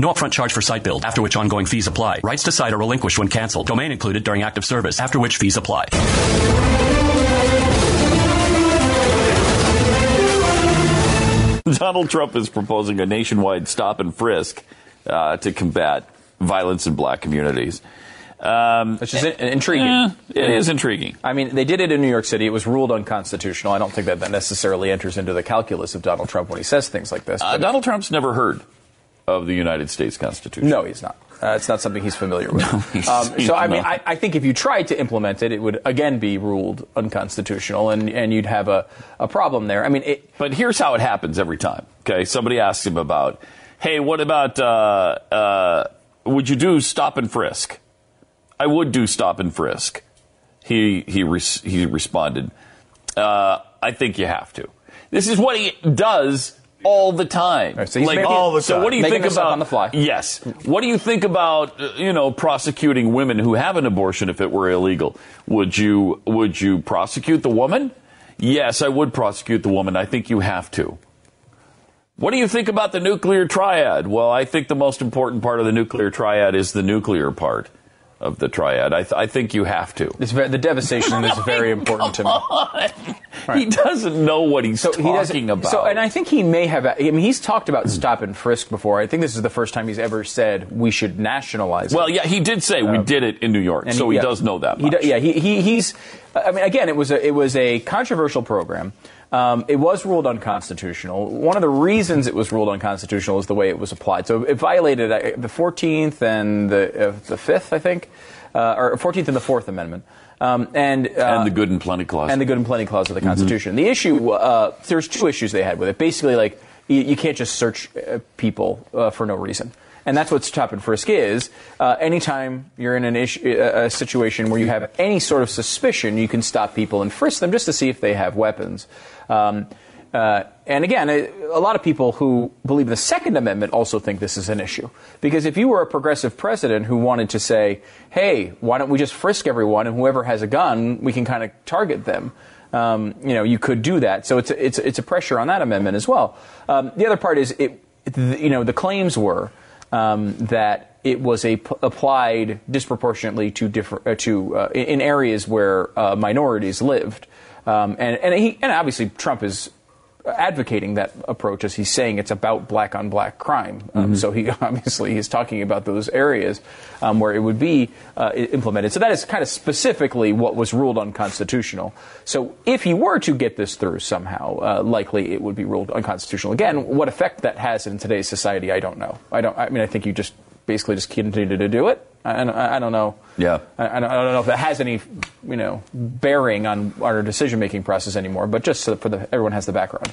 No upfront charge for site build, after which ongoing fees apply. Rights to site are relinquished when canceled. Domain included during active service, after which fees apply. Donald Trump is proposing a nationwide stop and frisk uh, to combat violence in black communities. Um, Which is intriguing. Eh, it is intriguing. I mean, they did it in New York City. It was ruled unconstitutional. I don't think that that necessarily enters into the calculus of Donald Trump when he says things like this. Uh, Donald Trump's never heard of the United States Constitution. No, he's not. Uh, it's not something he's familiar with. No, he's, um, so, I mean, I, I, think if you tried to implement it, it would again be ruled unconstitutional, and, and you'd have a, a problem there. I mean, it, but here's how it happens every time. Okay, somebody asks him about, hey, what about uh, uh, would you do stop and frisk? I would do stop and frisk. He he he responded, uh, I think you have to. This is what he does all the time. Right, so like all the time. So what do you Making think about on the fly? Yes. What do you think about uh, you know prosecuting women who have an abortion if it were illegal? Would you would you prosecute the woman? Yes, I would prosecute the woman. I think you have to. What do you think about the nuclear triad? Well, I think the most important part of the nuclear triad is the nuclear part of the triad. I, th- I think you have to. Very, the devastation is very important to me. Right. He doesn't know what he's so talking he about. So, and I think he may have. I mean, he's talked about stop and frisk before. I think this is the first time he's ever said we should nationalize. Well, it. yeah, he did say we uh, did it in New York, so he, he yeah, does know that. He do, yeah, he, he, he's. I mean, again, it was a it was a controversial program. Um, it was ruled unconstitutional. One of the reasons it was ruled unconstitutional is the way it was applied. So it violated uh, the 14th and the uh, the 5th, I think, uh, or 14th and the 4th Amendment. Um, and, uh, and the good and plenty clause. And the good and plenty clause of the mm-hmm. Constitution. Mm-hmm. The issue, uh, there's two issues they had with it. Basically, like, you, you can't just search uh, people for no reason. And that's what stop and frisk is. Uh, anytime you're in an issue, a situation where you have any sort of suspicion, you can stop people and frisk them just to see if they have weapons. Um, uh, and again, a, a, lot of people who believe in the Second Amendment also think this is an issue. Because if you were a progressive president who wanted to say, hey, why don't we just frisk everyone and whoever has a gun, we can kind of target them, um, you know, you could do that. So it's a, it's, it's a pressure on that amendment as well. Um, the other part is, it, you know, the claims were um, that it was applied disproportionately to, differ, uh, to uh, in areas where uh, minorities lived. Um, and, and, he, and obviously Trump is advocating that approach as he's saying it's about black on black crime. Um, mm-hmm. So he obviously is talking about those areas um, where it would be uh, implemented. So that is kind of specifically what was ruled unconstitutional. So if he were to get this through somehow, uh, likely it would be ruled unconstitutional. Again, what effect that has in today's society, I don't know. I don't. I mean, I think you just basically just continue to do it. I, I don't know. Yeah. I, I, don't, know if it has any, you know, bearing on our decision making process anymore. But just so for the everyone has the background.